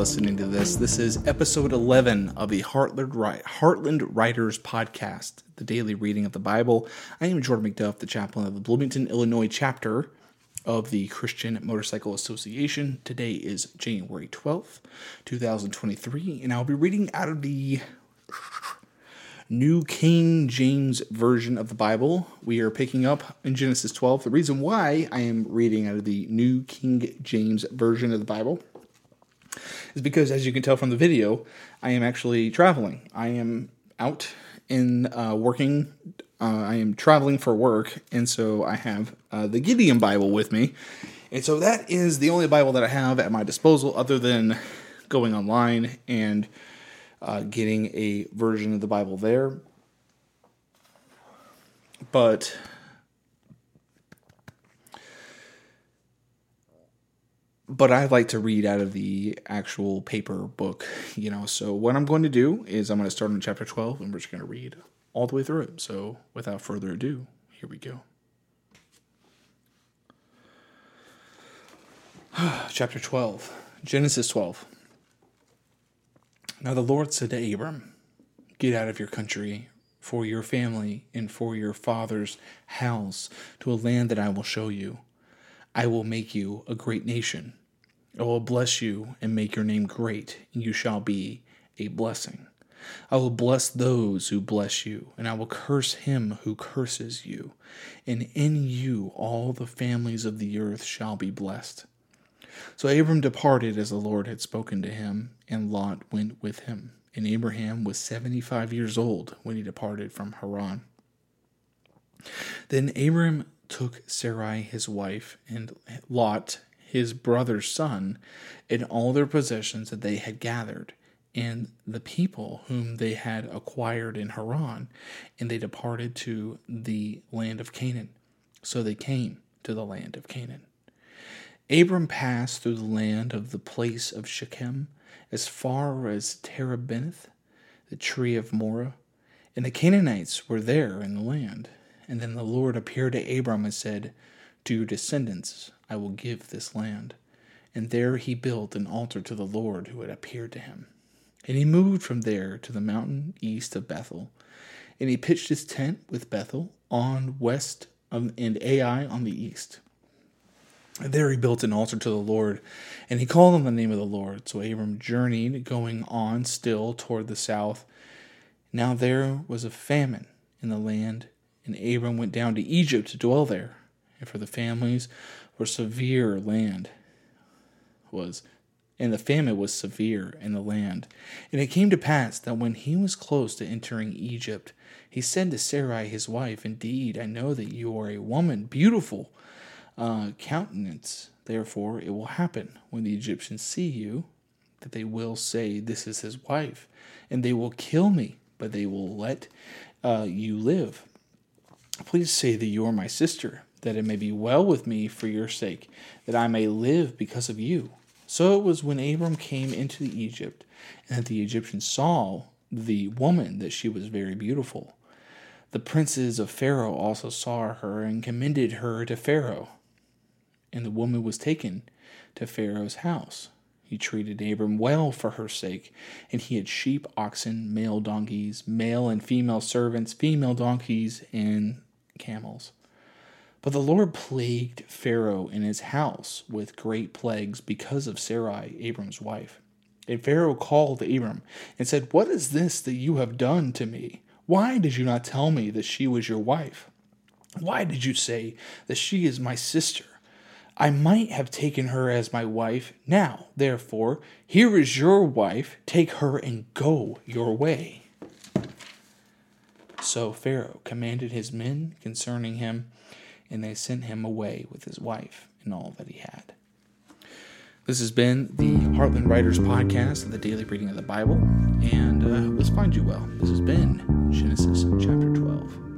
listening to this. This is episode 11 of the Heartland, Heartland Riders Podcast, the daily reading of the Bible. I am Jordan McDuff, the chaplain of the Bloomington, Illinois chapter of the Christian Motorcycle Association. Today is January 12th, 2023, and I'll be reading out of the New King James Version of the Bible. We are picking up in Genesis 12. The reason why I am reading out of the New King James Version of the Bible is because, as you can tell from the video, I am actually traveling. I am out in uh, working. Uh, I am traveling for work, and so I have uh, the Gideon Bible with me. And so that is the only Bible that I have at my disposal, other than going online and uh, getting a version of the Bible there. But but I like to read out of the actual paper book, you know. So what I'm going to do is I'm going to start on chapter 12 and we're just going to read all the way through it. So without further ado, here we go. chapter 12, Genesis 12. Now the Lord said to Abram, Get out of your country, for your family, and for your father's house, to a land that I will show you. I will make you a great nation. I will bless you and make your name great, and you shall be a blessing. I will bless those who bless you, and I will curse him who curses you. And in you all the families of the earth shall be blessed. So Abram departed as the Lord had spoken to him, and Lot went with him. And Abraham was seventy five years old when he departed from Haran. Then Abram took Sarai his wife, and Lot his brother's son, and all their possessions that they had gathered, and the people whom they had acquired in Haran, and they departed to the land of Canaan. So they came to the land of Canaan. Abram passed through the land of the place of Shechem as far as Terebinth, the tree of Moreh, and the Canaanites were there in the land. And then the Lord appeared to Abram and said, To your descendants I will give this land. And there he built an altar to the Lord who had appeared to him. And he moved from there to the mountain east of Bethel. And he pitched his tent with Bethel on west of, and Ai on the east. And there he built an altar to the Lord, and he called on the name of the Lord. So Abram journeyed, going on still toward the south. Now there was a famine in the land, and Abram went down to Egypt to dwell there. And for the families were severe land was and the famine was severe in the land. And it came to pass that when he was close to entering Egypt, he said to Sarai his wife, Indeed, I know that you are a woman beautiful uh, countenance. Therefore, it will happen when the Egyptians see you that they will say, This is his wife, and they will kill me, but they will let uh, you live. Please say that you are my sister, that it may be well with me for your sake, that I may live because of you. So it was when Abram came into Egypt, and that the Egyptians saw the woman that she was very beautiful. The princes of Pharaoh also saw her and commended her to Pharaoh and the woman was taken to Pharaoh's house. He treated Abram well for her sake, and he had sheep, oxen, male donkeys, male and female servants, female donkeys, and camels. But the Lord plagued Pharaoh and his house with great plagues because of Sarai, Abram's wife. And Pharaoh called Abram and said, What is this that you have done to me? Why did you not tell me that she was your wife? Why did you say that she is my sister? I might have taken her as my wife. Now, therefore, here is your wife. Take her and go your way. So Pharaoh commanded his men concerning him, and they sent him away with his wife and all that he had. This has been the Heartland Riders Podcast, the daily reading of the Bible, and uh, let's find you well. This has been Genesis chapter 12.